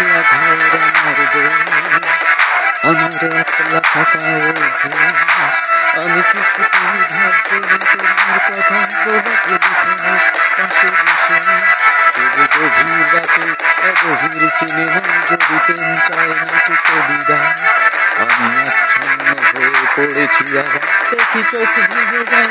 একলা ঘর আমার দোষ আমার একলা থাকা অভ্যাস আমি কিছুতেই ভাববো না তোমার কথা বহু টেলিফোনে পাশে বসে তবু গভীর রাতে অগভীর সিনেমায় যদি প্রেম চায় না তো কবিতা আমি আচ্ছন্ন হয়ে পড়েছি আবার দেখি চোখ ভিজে যায়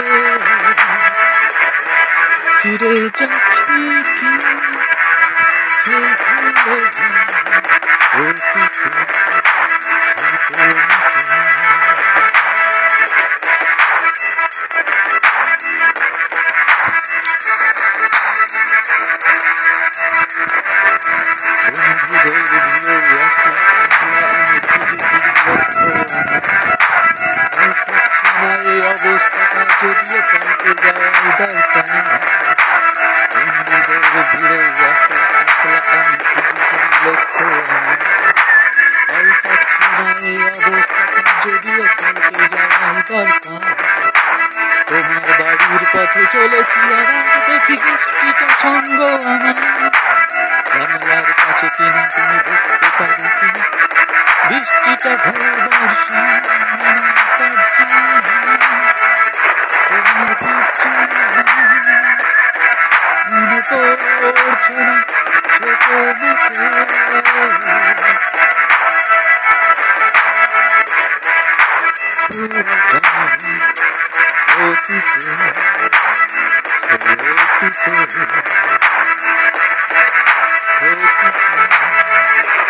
Friday just begins. Thank you. যদিও পাল্টে যাওয়ার দরকার তোমার বাড়ির পথে চলেছি আর দেখি সঙ্গ আমার। Oh, oh, oh, oh, oh, oh, oh, oh, oh, oh, oh, oh, oh, oh, oh, oh, oh, oh, oh, oh,